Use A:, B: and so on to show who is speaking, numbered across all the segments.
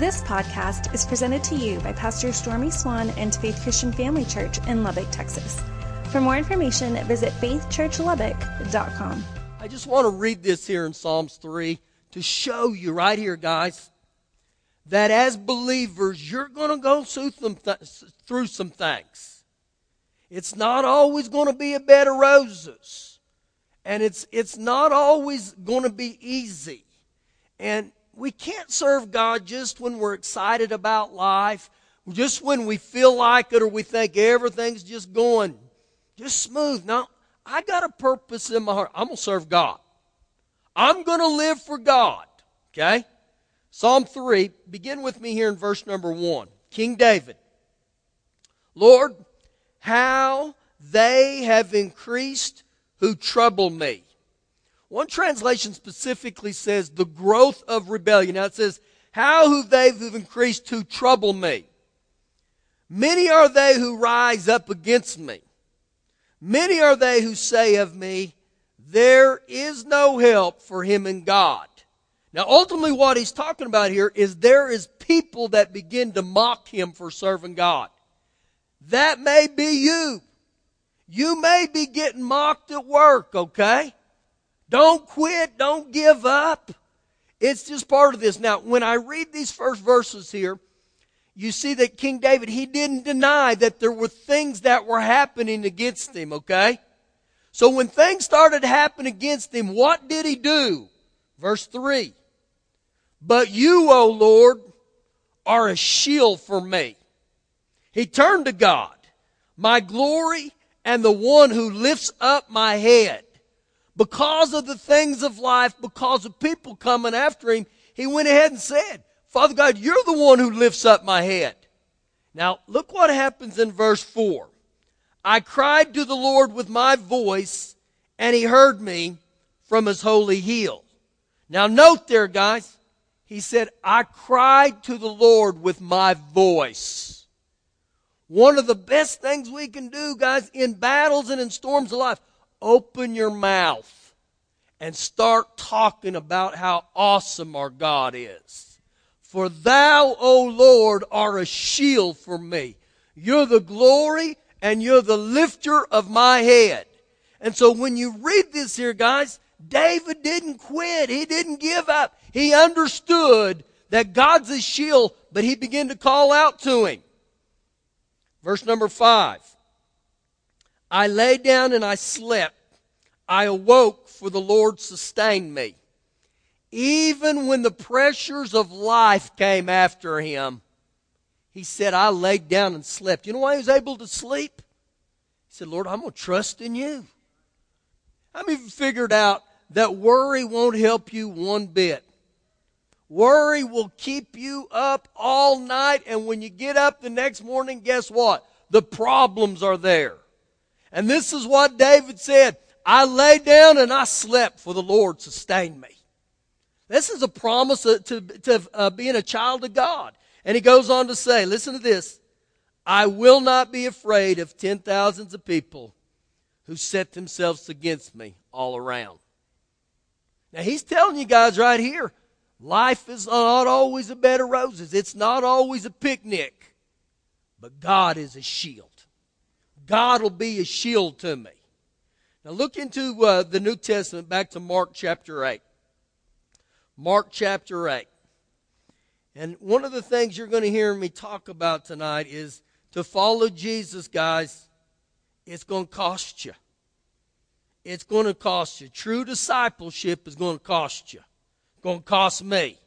A: This podcast is presented to you by Pastor Stormy Swan and Faith Christian Family Church in Lubbock, Texas. For more information, visit faithchurchlubbock.com.
B: I just want to read this here in Psalms 3 to show you right here, guys, that as believers, you're going to go through some, th- through some things. It's not always going to be a bed of roses. And it's, it's not always going to be easy. And we can't serve God just when we're excited about life, just when we feel like it or we think everything's just going just smooth. No, I got a purpose in my heart. I'm going to serve God. I'm going to live for God. Okay? Psalm 3, begin with me here in verse number 1. King David. Lord, how they have increased who trouble me. One translation specifically says the growth of rebellion. Now it says, how who they have increased who trouble me. Many are they who rise up against me. Many are they who say of me, there is no help for him in God. Now ultimately what he's talking about here is there is people that begin to mock him for serving God. That may be you. You may be getting mocked at work, okay? Don't quit. Don't give up. It's just part of this. Now, when I read these first verses here, you see that King David, he didn't deny that there were things that were happening against him, okay? So when things started to happen against him, what did he do? Verse 3. But you, O Lord, are a shield for me. He turned to God, my glory and the one who lifts up my head because of the things of life, because of people coming after him, he went ahead and said, Father God, you're the one who lifts up my head. Now, look what happens in verse 4. I cried to the Lord with my voice, and he heard me from his holy hill. Now, note there, guys, he said, I cried to the Lord with my voice. One of the best things we can do, guys, in battles and in storms of life, open your mouth and start talking about how awesome our God is. For thou, O Lord, are a shield for me. You're the glory and you're the lifter of my head. And so when you read this here, guys, David didn't quit. He didn't give up. He understood that God's a shield, but he began to call out to him. Verse number five. I lay down and I slept. I awoke, for the Lord sustained me. Even when the pressures of life came after him, he said, I laid down and slept. You know why he was able to sleep? He said, Lord, I'm going to trust in you. How many of you figured out that worry won't help you one bit? Worry will keep you up all night, and when you get up the next morning, guess what? The problems are there. And this is what David said. I lay down and I slept for the Lord sustained me. This is a promise to, to, to uh, being a child of God. And he goes on to say, listen to this. I will not be afraid of ten thousands of people who set themselves against me all around. Now he's telling you guys right here, life is not always a bed of roses. It's not always a picnic. But God is a shield. God will be a shield to me. Now look into uh, the New Testament back to Mark chapter 8. Mark chapter 8. And one of the things you're going to hear me talk about tonight is to follow Jesus, guys, it's going to cost you. It's going to cost you. True discipleship is going to cost you. It's going to cost me.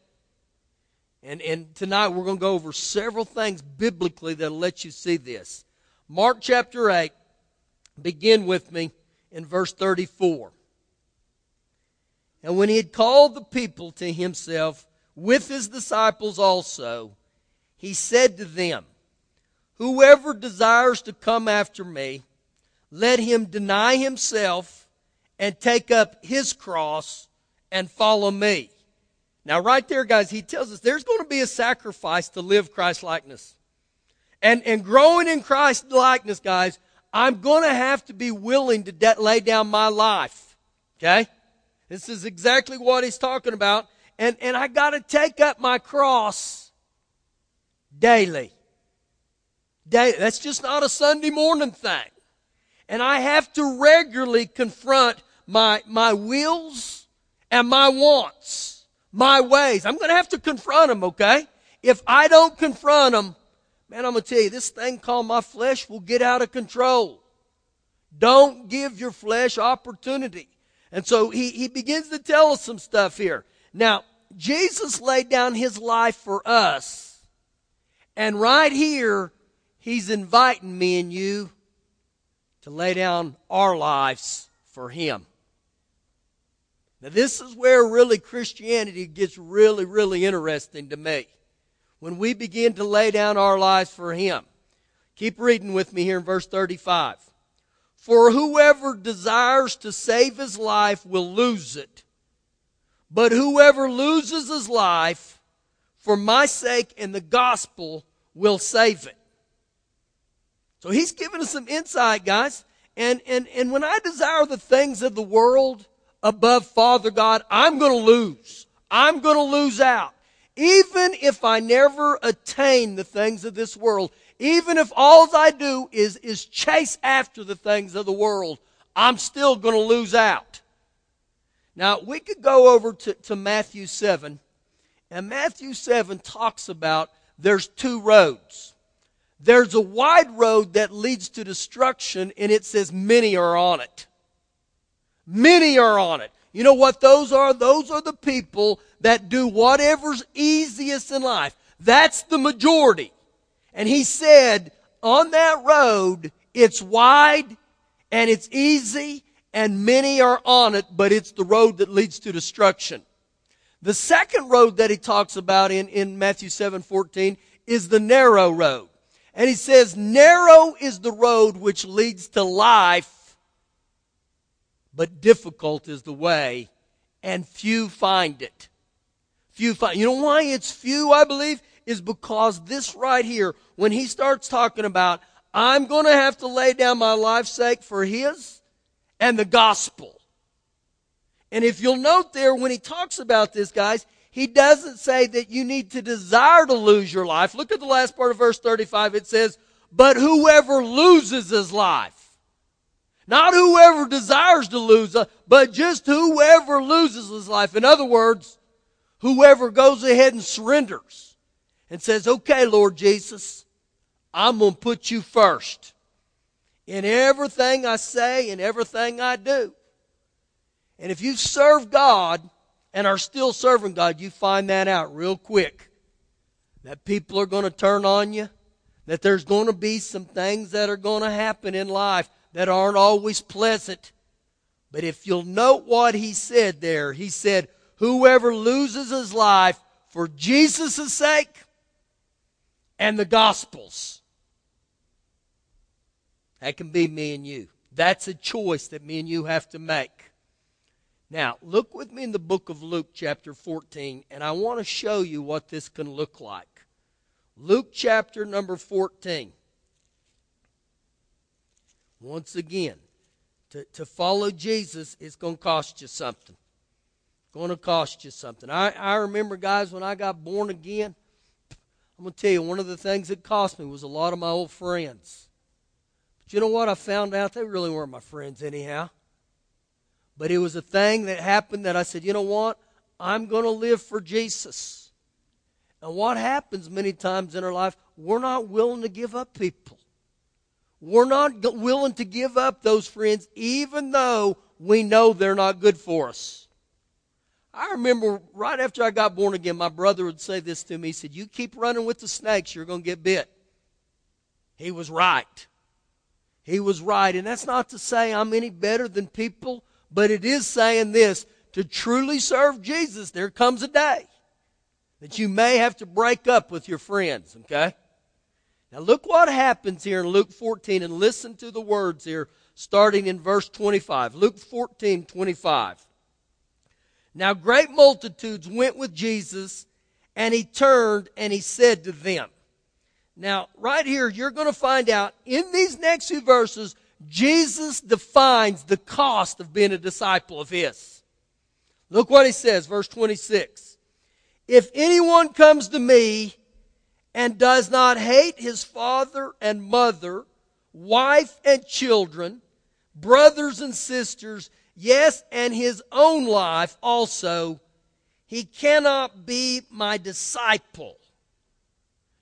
B: And, and tonight we're going to go over several things biblically that'll let you see this. Mark chapter 8, begin with me in verse 34. And when he had called the people to himself with his disciples also, he said to them, Whoever desires to come after me, let him deny himself and take up his cross and follow me. Now, right there, guys, he tells us there's going to be a sacrifice to live Christ likeness. And, and growing in Christ likeness, guys, I'm going to have to be willing to de- lay down my life. Okay? This is exactly what he's talking about. And, and I got to take up my cross daily. daily. That's just not a Sunday morning thing. And I have to regularly confront my, my wills and my wants, my ways. I'm going to have to confront them, okay? If I don't confront them, man, I'm going to tell you, this thing called my flesh will get out of control. Don't give your flesh opportunity. And so he, he begins to tell us some stuff here. Now, Jesus laid down his life for us. And right here, he's inviting me and you to lay down our lives for him. Now, this is where really Christianity gets really, really interesting to me. When we begin to lay down our lives for him. Keep reading with me here in verse 35. For whoever desires to save his life will lose it. But whoever loses his life for my sake and the gospel will save it. So he's giving us some insight, guys. And, and, and when I desire the things of the world above Father God, I'm going to lose. I'm going to lose out. Even if I never attain the things of this world, even if all I do is, is chase after the things of the world, I'm still going to lose out. Now, we could go over to, to Matthew 7, and Matthew 7 talks about there's two roads. There's a wide road that leads to destruction, and it says many are on it. Many are on it. You know what those are? Those are the people that do whatever's easiest in life. That's the majority. And he said, on that road, it's wide and it's easy and many are on it, but it's the road that leads to destruction. The second road that he talks about in, in Matthew 7 14 is the narrow road. And he says, narrow is the road which leads to life, but difficult is the way, and few find it. Few find, you know why it's few, I believe? Is because this right here, when he starts talking about, I'm going to have to lay down my life's sake for his and the gospel. And if you'll note there, when he talks about this, guys, he doesn't say that you need to desire to lose your life. Look at the last part of verse 35. It says, but whoever loses his life. Not whoever desires to lose, uh, but just whoever loses his life. In other words, whoever goes ahead and surrenders and says, okay, Lord Jesus, I'm going to put you first in everything I say and everything I do. And if you serve God and are still serving God, you find that out real quick. That people are going to turn on you, that there's going to be some things that are going to happen in life that aren't always pleasant. But if you'll note what he said there, he said, Whoever loses his life for Jesus' sake and the gospel's that can be me and you. That's a choice that me and you have to make. Now, look with me in the book of Luke, chapter 14, and I want to show you what this can look like. Luke, chapter number 14. Once again, to, to follow Jesus is going to cost you something. Going to cost you something. I, I remember, guys, when I got born again, I'm going to tell you, one of the things that cost me was a lot of my old friends. But you know what? I found out they really weren't my friends anyhow. But it was a thing that happened that I said, you know what? I'm going to live for Jesus. And what happens many times in our life, we're not willing to give up people. We're not willing to give up those friends, even though we know they're not good for us. I remember right after I got born again, my brother would say this to me. He said, You keep running with the snakes, you're going to get bit. He was right. He was right. And that's not to say I'm any better than people, but it is saying this to truly serve Jesus, there comes a day that you may have to break up with your friends, okay? Now look what happens here in Luke 14 and listen to the words here starting in verse 25. Luke 14, 25. Now great multitudes went with Jesus and he turned and he said to them, now, right here, you're going to find out in these next few verses, Jesus defines the cost of being a disciple of His. Look what He says, verse 26. If anyone comes to me and does not hate his father and mother, wife and children, brothers and sisters, yes, and his own life also, he cannot be my disciple.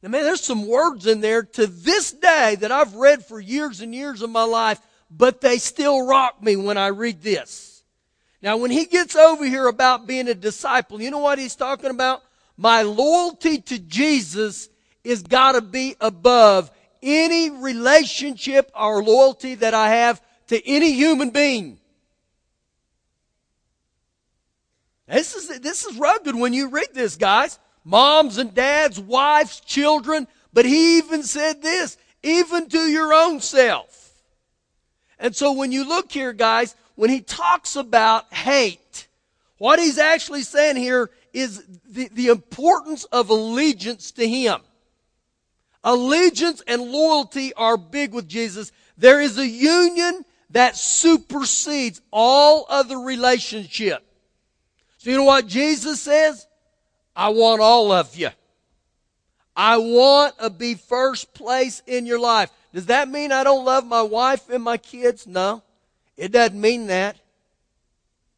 B: Now, man, there's some words in there to this day that I've read for years and years of my life, but they still rock me when I read this. Now, when he gets over here about being a disciple, you know what he's talking about? My loyalty to Jesus is gotta be above any relationship or loyalty that I have to any human being. This is, this is rugged when you read this, guys. Moms and dads, wives, children. But he even said this, even to your own self. And so when you look here, guys, when he talks about hate, what he's actually saying here is the, the importance of allegiance to him. Allegiance and loyalty are big with Jesus. There is a union that supersedes all other relationship. So you know what Jesus says? I want all of you. I want to be first place in your life. Does that mean I don't love my wife and my kids? No. It doesn't mean that.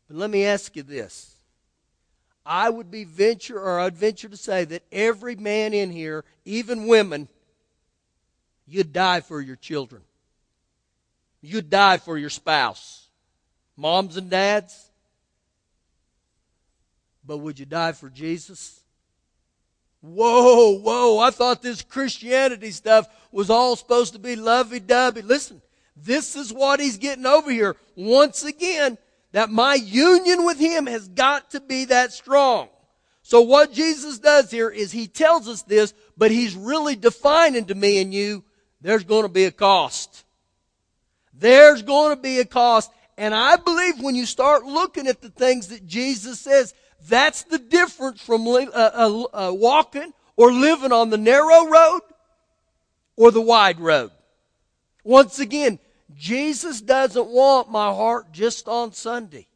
B: But let me ask you this. I would be venture or I'd venture to say that every man in here, even women, You'd die for your children. You'd die for your spouse. Moms and dads. But would you die for Jesus? Whoa, whoa, I thought this Christianity stuff was all supposed to be lovey dovey. Listen, this is what he's getting over here. Once again, that my union with him has got to be that strong. So what Jesus does here is he tells us this, but he's really defining to me and you there's going to be a cost. There's going to be a cost. And I believe when you start looking at the things that Jesus says, that's the difference from uh, uh, uh, walking or living on the narrow road or the wide road. Once again, Jesus doesn't want my heart just on Sunday.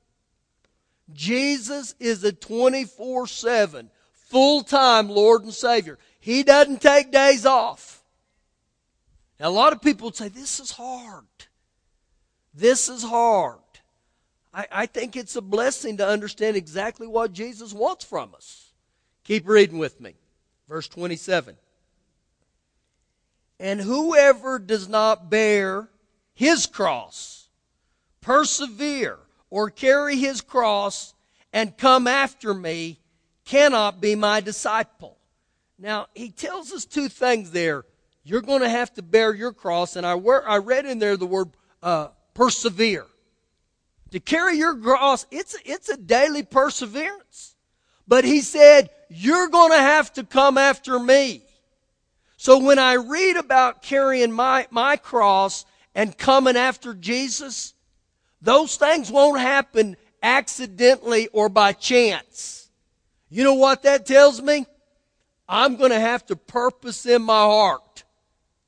B: Jesus is a 24 7 full time Lord and Savior. He doesn't take days off. Now, a lot of people would say, This is hard. This is hard. I, I think it's a blessing to understand exactly what Jesus wants from us. Keep reading with me. Verse 27. And whoever does not bear his cross, persevere, or carry his cross and come after me cannot be my disciple. Now, he tells us two things there you're going to have to bear your cross. And I, I read in there the word uh, persevere. To carry your cross, it's, it's a daily perseverance. But he said, you're going to have to come after me. So when I read about carrying my, my cross and coming after Jesus, those things won't happen accidentally or by chance. You know what that tells me? I'm going to have to purpose in my heart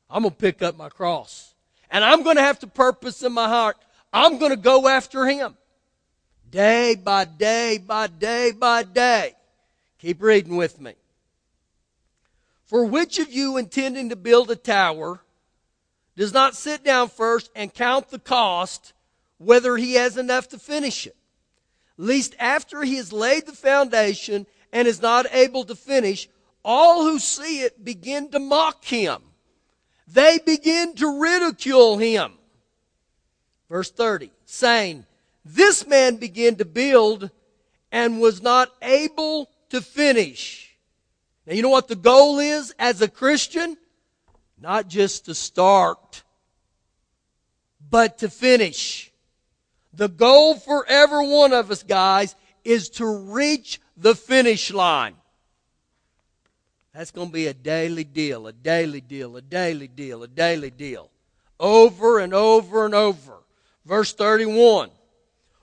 B: I'm going to pick up my cross. And I'm going to have to purpose in my heart. I'm going to go after him. Day by day by day by day. Keep reading with me. For which of you intending to build a tower does not sit down first and count the cost whether he has enough to finish it? Least after he has laid the foundation and is not able to finish, all who see it begin to mock him they begin to ridicule him. Verse 30, saying, This man began to build and was not able to finish. Now, you know what the goal is as a Christian? Not just to start, but to finish. The goal for every one of us, guys, is to reach the finish line. That's going to be a daily deal, a daily deal, a daily deal, a daily deal. Over and over and over. Verse 31.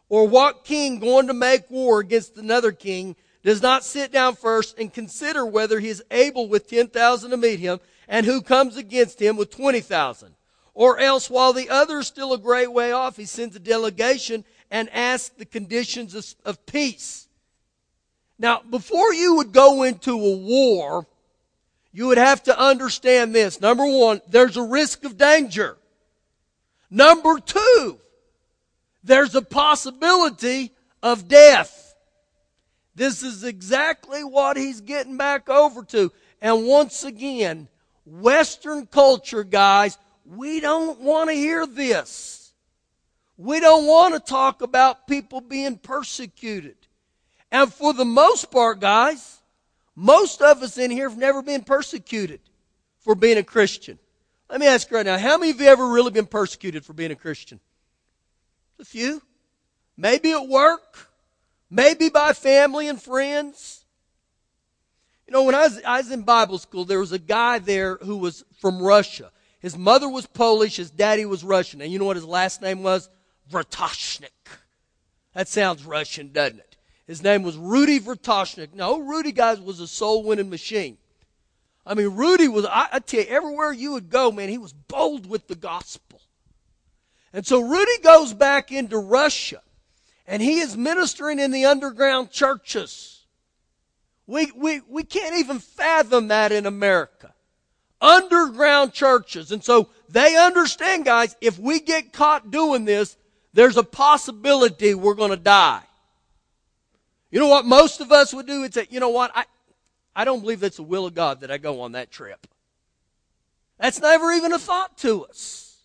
B: Or what king going to make war against another king does not sit down first and consider whether he is able with 10,000 to meet him and who comes against him with 20,000? Or else while the other is still a great way off, he sends a delegation and asks the conditions of, of peace. Now, before you would go into a war, you would have to understand this. Number one, there's a risk of danger. Number two, there's a possibility of death. This is exactly what he's getting back over to. And once again, Western culture, guys, we don't want to hear this. We don't want to talk about people being persecuted. And for the most part, guys, most of us in here have never been persecuted for being a Christian. Let me ask you right now, how many of you ever really been persecuted for being a Christian? A few. Maybe at work, maybe by family and friends. You know, when I was, I was in Bible school, there was a guy there who was from Russia. His mother was Polish, his daddy was Russian. And you know what his last name was? Vratoshnik. That sounds Russian, doesn't it? His name was Rudy Vertoshnik. No, Rudy, guys, was a soul winning machine. I mean, Rudy was, I, I tell you, everywhere you would go, man, he was bold with the gospel. And so Rudy goes back into Russia and he is ministering in the underground churches. We, we, we can't even fathom that in America. Underground churches. And so they understand, guys, if we get caught doing this, there's a possibility we're going to die. You know what most of us would do? It's say, you know what? I, I don't believe that's the will of God that I go on that trip. That's never even a thought to us.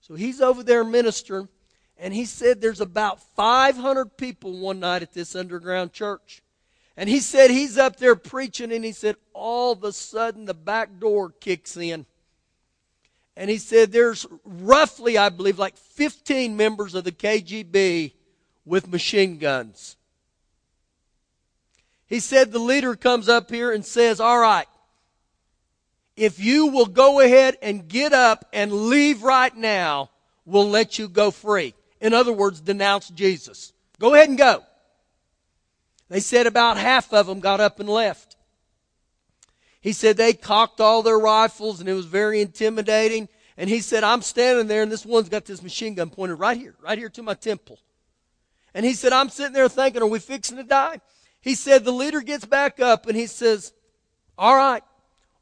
B: So he's over there ministering, and he said there's about 500 people one night at this underground church. And he said he's up there preaching, and he said all of a sudden the back door kicks in. And he said there's roughly, I believe, like 15 members of the KGB with machine guns. He said the leader comes up here and says, All right, if you will go ahead and get up and leave right now, we'll let you go free. In other words, denounce Jesus. Go ahead and go. They said about half of them got up and left. He said they cocked all their rifles and it was very intimidating. And he said, I'm standing there and this one's got this machine gun pointed right here, right here to my temple. And he said, I'm sitting there thinking, are we fixing to die? He said, the leader gets back up and he says, all right,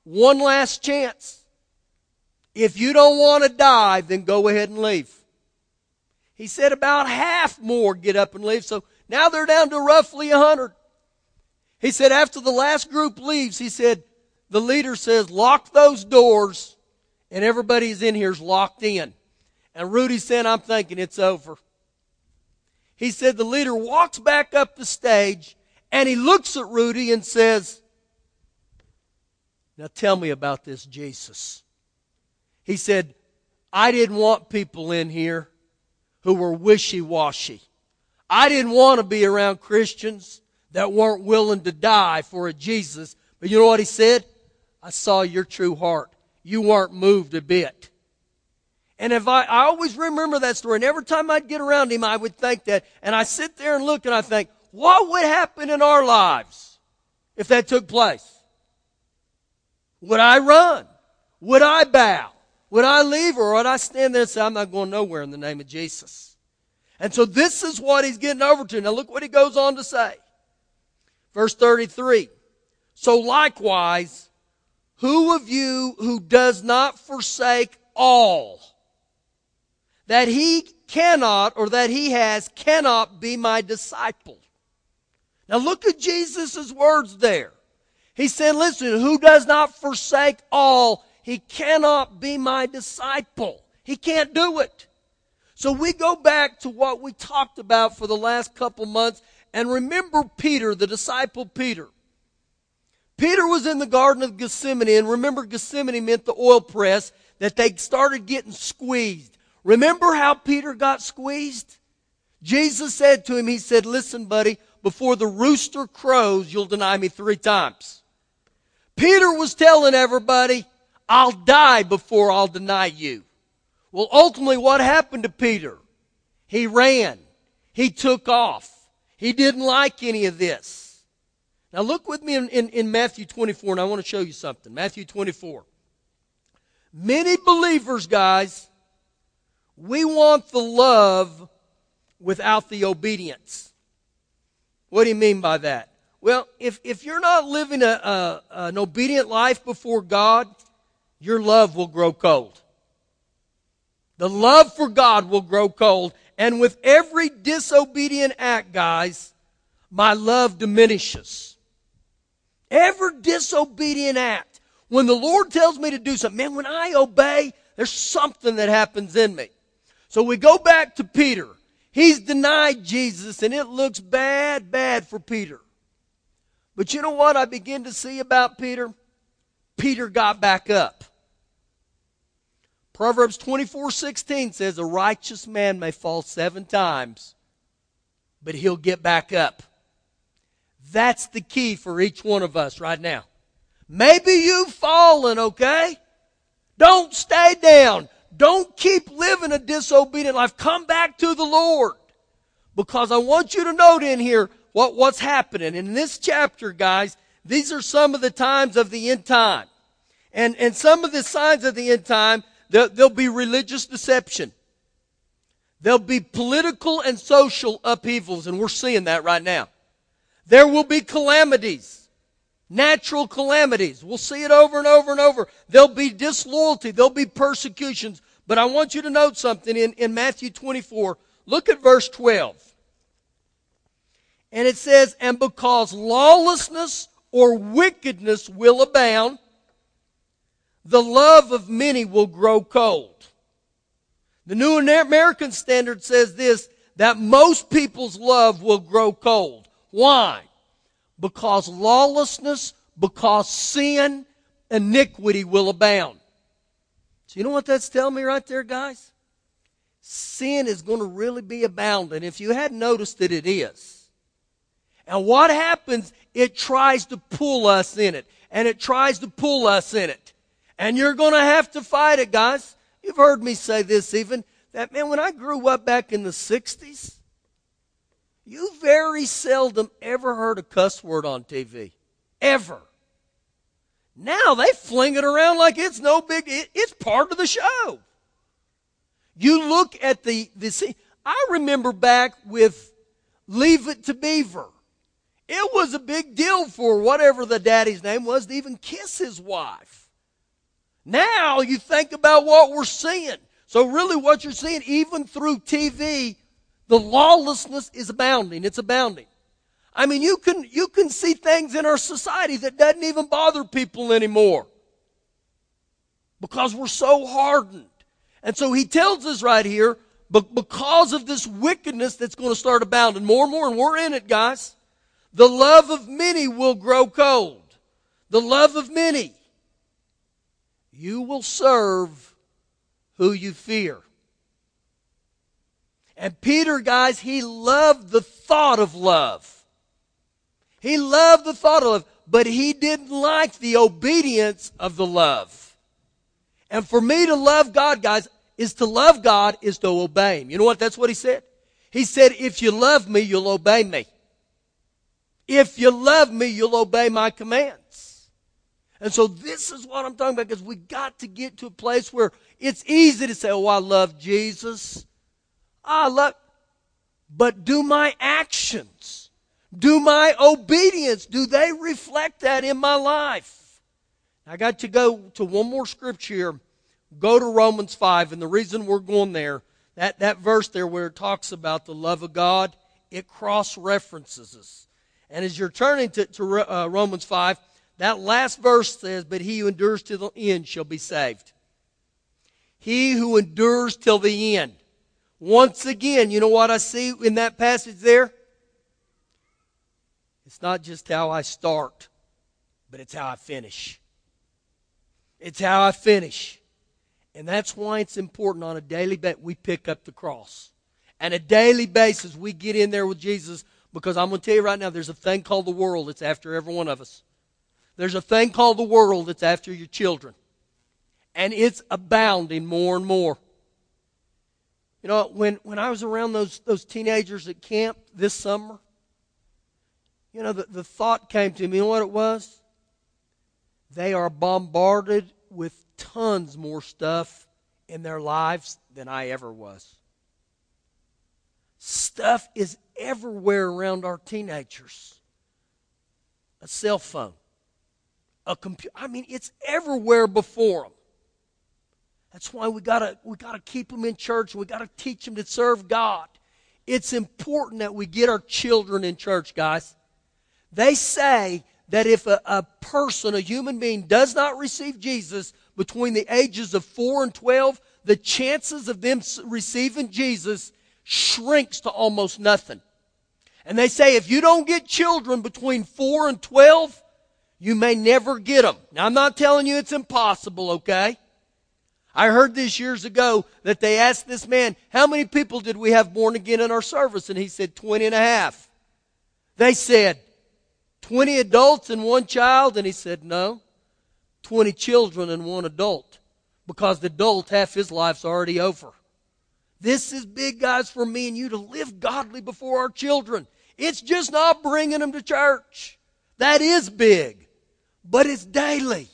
B: one last chance. If you don't want to die, then go ahead and leave. He said about half more get up and leave. So now they're down to roughly a hundred. He said after the last group leaves, he said, the leader says, lock those doors and everybody's in here's locked in. And Rudy said, I'm thinking it's over he said the leader walks back up the stage and he looks at Rudy and says, Now tell me about this Jesus. He said, I didn't want people in here who were wishy washy. I didn't want to be around Christians that weren't willing to die for a Jesus. But you know what he said? I saw your true heart. You weren't moved a bit. And if I, I always remember that story, and every time I'd get around him, I would think that. And I sit there and look and I think, what would happen in our lives if that took place? Would I run? Would I bow? Would I leave or would I stand there and say, I'm not going nowhere in the name of Jesus? And so this is what he's getting over to. Now look what he goes on to say. Verse 33. So likewise, who of you who does not forsake all that he cannot or that he has cannot be my disciple. Now look at Jesus' words there. He said, listen, who does not forsake all, he cannot be my disciple. He can't do it. So we go back to what we talked about for the last couple months and remember Peter, the disciple Peter. Peter was in the Garden of Gethsemane and remember Gethsemane meant the oil press that they started getting squeezed. Remember how Peter got squeezed? Jesus said to him, He said, Listen, buddy, before the rooster crows, you'll deny me three times. Peter was telling everybody, I'll die before I'll deny you. Well, ultimately, what happened to Peter? He ran. He took off. He didn't like any of this. Now, look with me in, in, in Matthew 24, and I want to show you something. Matthew 24. Many believers, guys, we want the love without the obedience. What do you mean by that? Well, if, if you're not living a, a, an obedient life before God, your love will grow cold. The love for God will grow cold. And with every disobedient act, guys, my love diminishes. Every disobedient act. When the Lord tells me to do something, man, when I obey, there's something that happens in me. So we go back to Peter. He's denied Jesus and it looks bad, bad for Peter. But you know what I begin to see about Peter? Peter got back up. Proverbs 24 16 says, A righteous man may fall seven times, but he'll get back up. That's the key for each one of us right now. Maybe you've fallen, okay? Don't stay down. Don't keep living a disobedient life. Come back to the Lord. Because I want you to note in here what, what's happening. In this chapter, guys, these are some of the times of the end time. And, and some of the signs of the end time, there, there'll be religious deception. There'll be political and social upheavals, and we're seeing that right now. There will be calamities, natural calamities. We'll see it over and over and over. There'll be disloyalty, there'll be persecutions. But I want you to note something in, in Matthew 24. Look at verse 12. And it says, And because lawlessness or wickedness will abound, the love of many will grow cold. The New American Standard says this, that most people's love will grow cold. Why? Because lawlessness, because sin, iniquity will abound. So you know what that's telling me right there, guys? Sin is going to really be abounding. If you hadn't noticed that it is. And what happens? It tries to pull us in it. And it tries to pull us in it. And you're going to have to fight it, guys. You've heard me say this even. That man, when I grew up back in the 60s, you very seldom ever heard a cuss word on TV. Ever. Now they fling it around like it's no big, it, it's part of the show. You look at the, the, I remember back with Leave It to Beaver. It was a big deal for whatever the daddy's name was to even kiss his wife. Now you think about what we're seeing. So really what you're seeing, even through TV, the lawlessness is abounding. It's abounding. I mean, you can, you can see things in our society that doesn't even bother people anymore. Because we're so hardened. And so he tells us right here, but because of this wickedness that's going to start abounding more and more, and we're in it, guys. The love of many will grow cold. The love of many. You will serve who you fear. And Peter, guys, he loved the thought of love. He loved the thought of love, but he didn't like the obedience of the love. And for me to love God, guys, is to love God is to obey Him. You know what? That's what he said. He said, if you love me, you'll obey me. If you love me, you'll obey my commands. And so this is what I'm talking about because we got to get to a place where it's easy to say, oh, I love Jesus. I love, but do my actions, do my obedience, do they reflect that in my life? I got to go to one more scripture here. Go to Romans 5. And the reason we're going there, that, that verse there where it talks about the love of God, it cross references us. And as you're turning to, to uh, Romans 5, that last verse says, But he who endures to the end shall be saved. He who endures till the end. Once again, you know what I see in that passage there? It's not just how I start, but it's how I finish. It's how I finish. And that's why it's important on a daily basis we pick up the cross. And a daily basis we get in there with Jesus because I'm going to tell you right now, there's a thing called the world that's after every one of us. There's a thing called the world that's after your children. And it's abounding more and more. You know, when, when I was around those, those teenagers at camp this summer, you know, the, the thought came to me, you know what it was? They are bombarded with tons more stuff in their lives than I ever was. Stuff is everywhere around our teenagers. a cell phone, a computer. I mean, it's everywhere before them. That's why we gotta we gotta keep them in church. We gotta teach them to serve God. It's important that we get our children in church, guys. They say that if a, a person, a human being, does not receive Jesus between the ages of 4 and 12, the chances of them receiving Jesus shrinks to almost nothing. And they say if you don't get children between 4 and 12, you may never get them. Now, I'm not telling you it's impossible, okay? I heard this years ago that they asked this man, How many people did we have born again in our service? And he said, 20 and a half. They said, 20 adults and one child? And he said, No, 20 children and one adult. Because the adult, half his life's already over. This is big, guys, for me and you to live godly before our children. It's just not bringing them to church. That is big. But it's daily.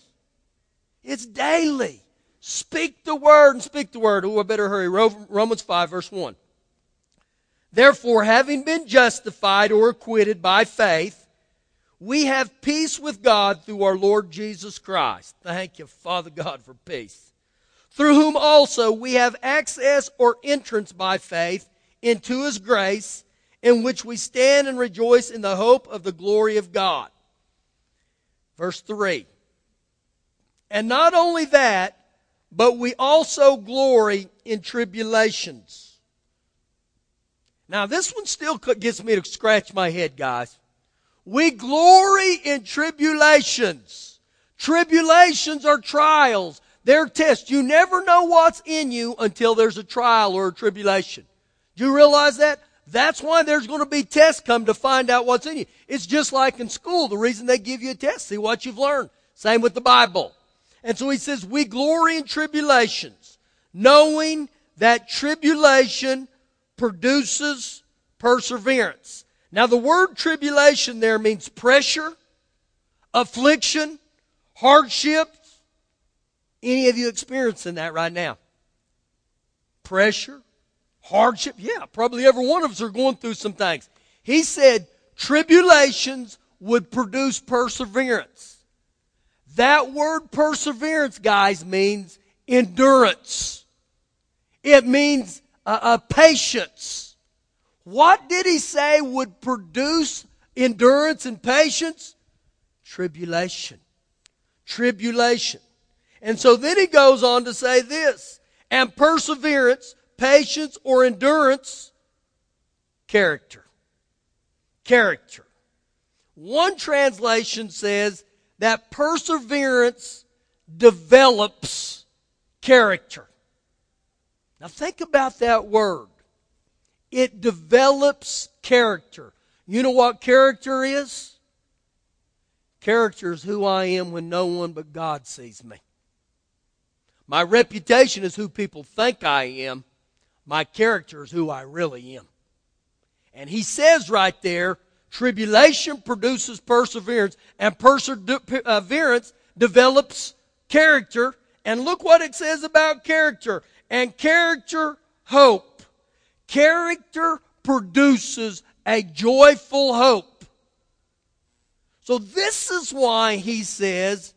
B: It's daily. Speak the word and speak the word. Oh, I better hurry. Romans 5, verse 1. Therefore, having been justified or acquitted by faith, we have peace with God through our Lord Jesus Christ. Thank you, Father God, for peace. Through whom also we have access or entrance by faith into his grace, in which we stand and rejoice in the hope of the glory of God. Verse 3. And not only that, but we also glory in tribulations. Now, this one still gets me to scratch my head, guys. We glory in tribulations. Tribulations are trials. They're tests. You never know what's in you until there's a trial or a tribulation. Do you realize that? That's why there's going to be tests come to find out what's in you. It's just like in school. The reason they give you a test, see what you've learned. Same with the Bible. And so he says, we glory in tribulations, knowing that tribulation produces perseverance. Now the word tribulation there means pressure, affliction, hardships. Any of you experiencing that right now? Pressure, hardship? Yeah, probably every one of us are going through some things. He said tribulations would produce perseverance. That word perseverance, guys, means endurance. It means uh, uh, patience. What did he say would produce endurance and patience? Tribulation. Tribulation. And so then he goes on to say this, and perseverance, patience, or endurance, character. Character. One translation says that perseverance develops character. Now think about that word. It develops character. You know what character is? Character is who I am when no one but God sees me. My reputation is who people think I am. My character is who I really am. And he says right there, Tribulation produces perseverance, and perseverance develops character. And look what it says about character. And character, hope. Character produces a joyful hope. So this is why he says,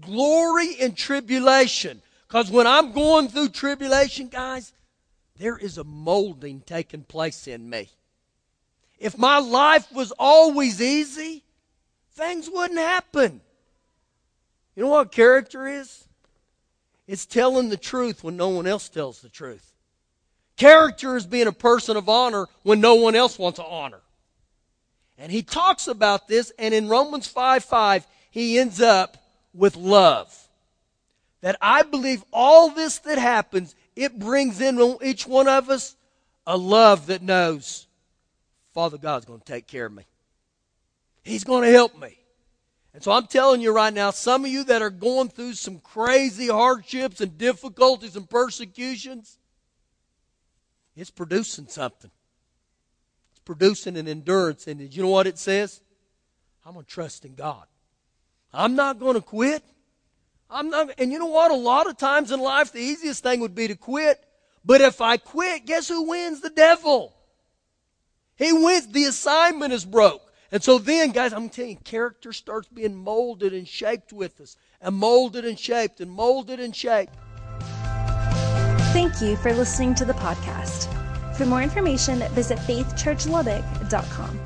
B: glory in tribulation. Because when I'm going through tribulation, guys, there is a molding taking place in me. If my life was always easy, things wouldn't happen. You know what character is? It's telling the truth when no one else tells the truth. Character is being a person of honor when no one else wants to honor. And he talks about this, and in Romans 5 5, he ends up with love. That I believe all this that happens, it brings in each one of us a love that knows Father God's going to take care of me. He's going to help me. And so I'm telling you right now, some of you that are going through some crazy hardships and difficulties and persecutions, it's producing something. It's producing an endurance. And you know what it says? I'm going to trust in God. I'm not going to quit. I'm not, and you know what? A lot of times in life, the easiest thing would be to quit. But if I quit, guess who wins? The devil. He wins. The assignment is broke. And so then, guys, I'm telling you, character starts being molded and shaped with us, and molded and shaped, and molded and shaped.
A: Thank you for listening to the podcast. For more information, visit faithchurchlubbock.com.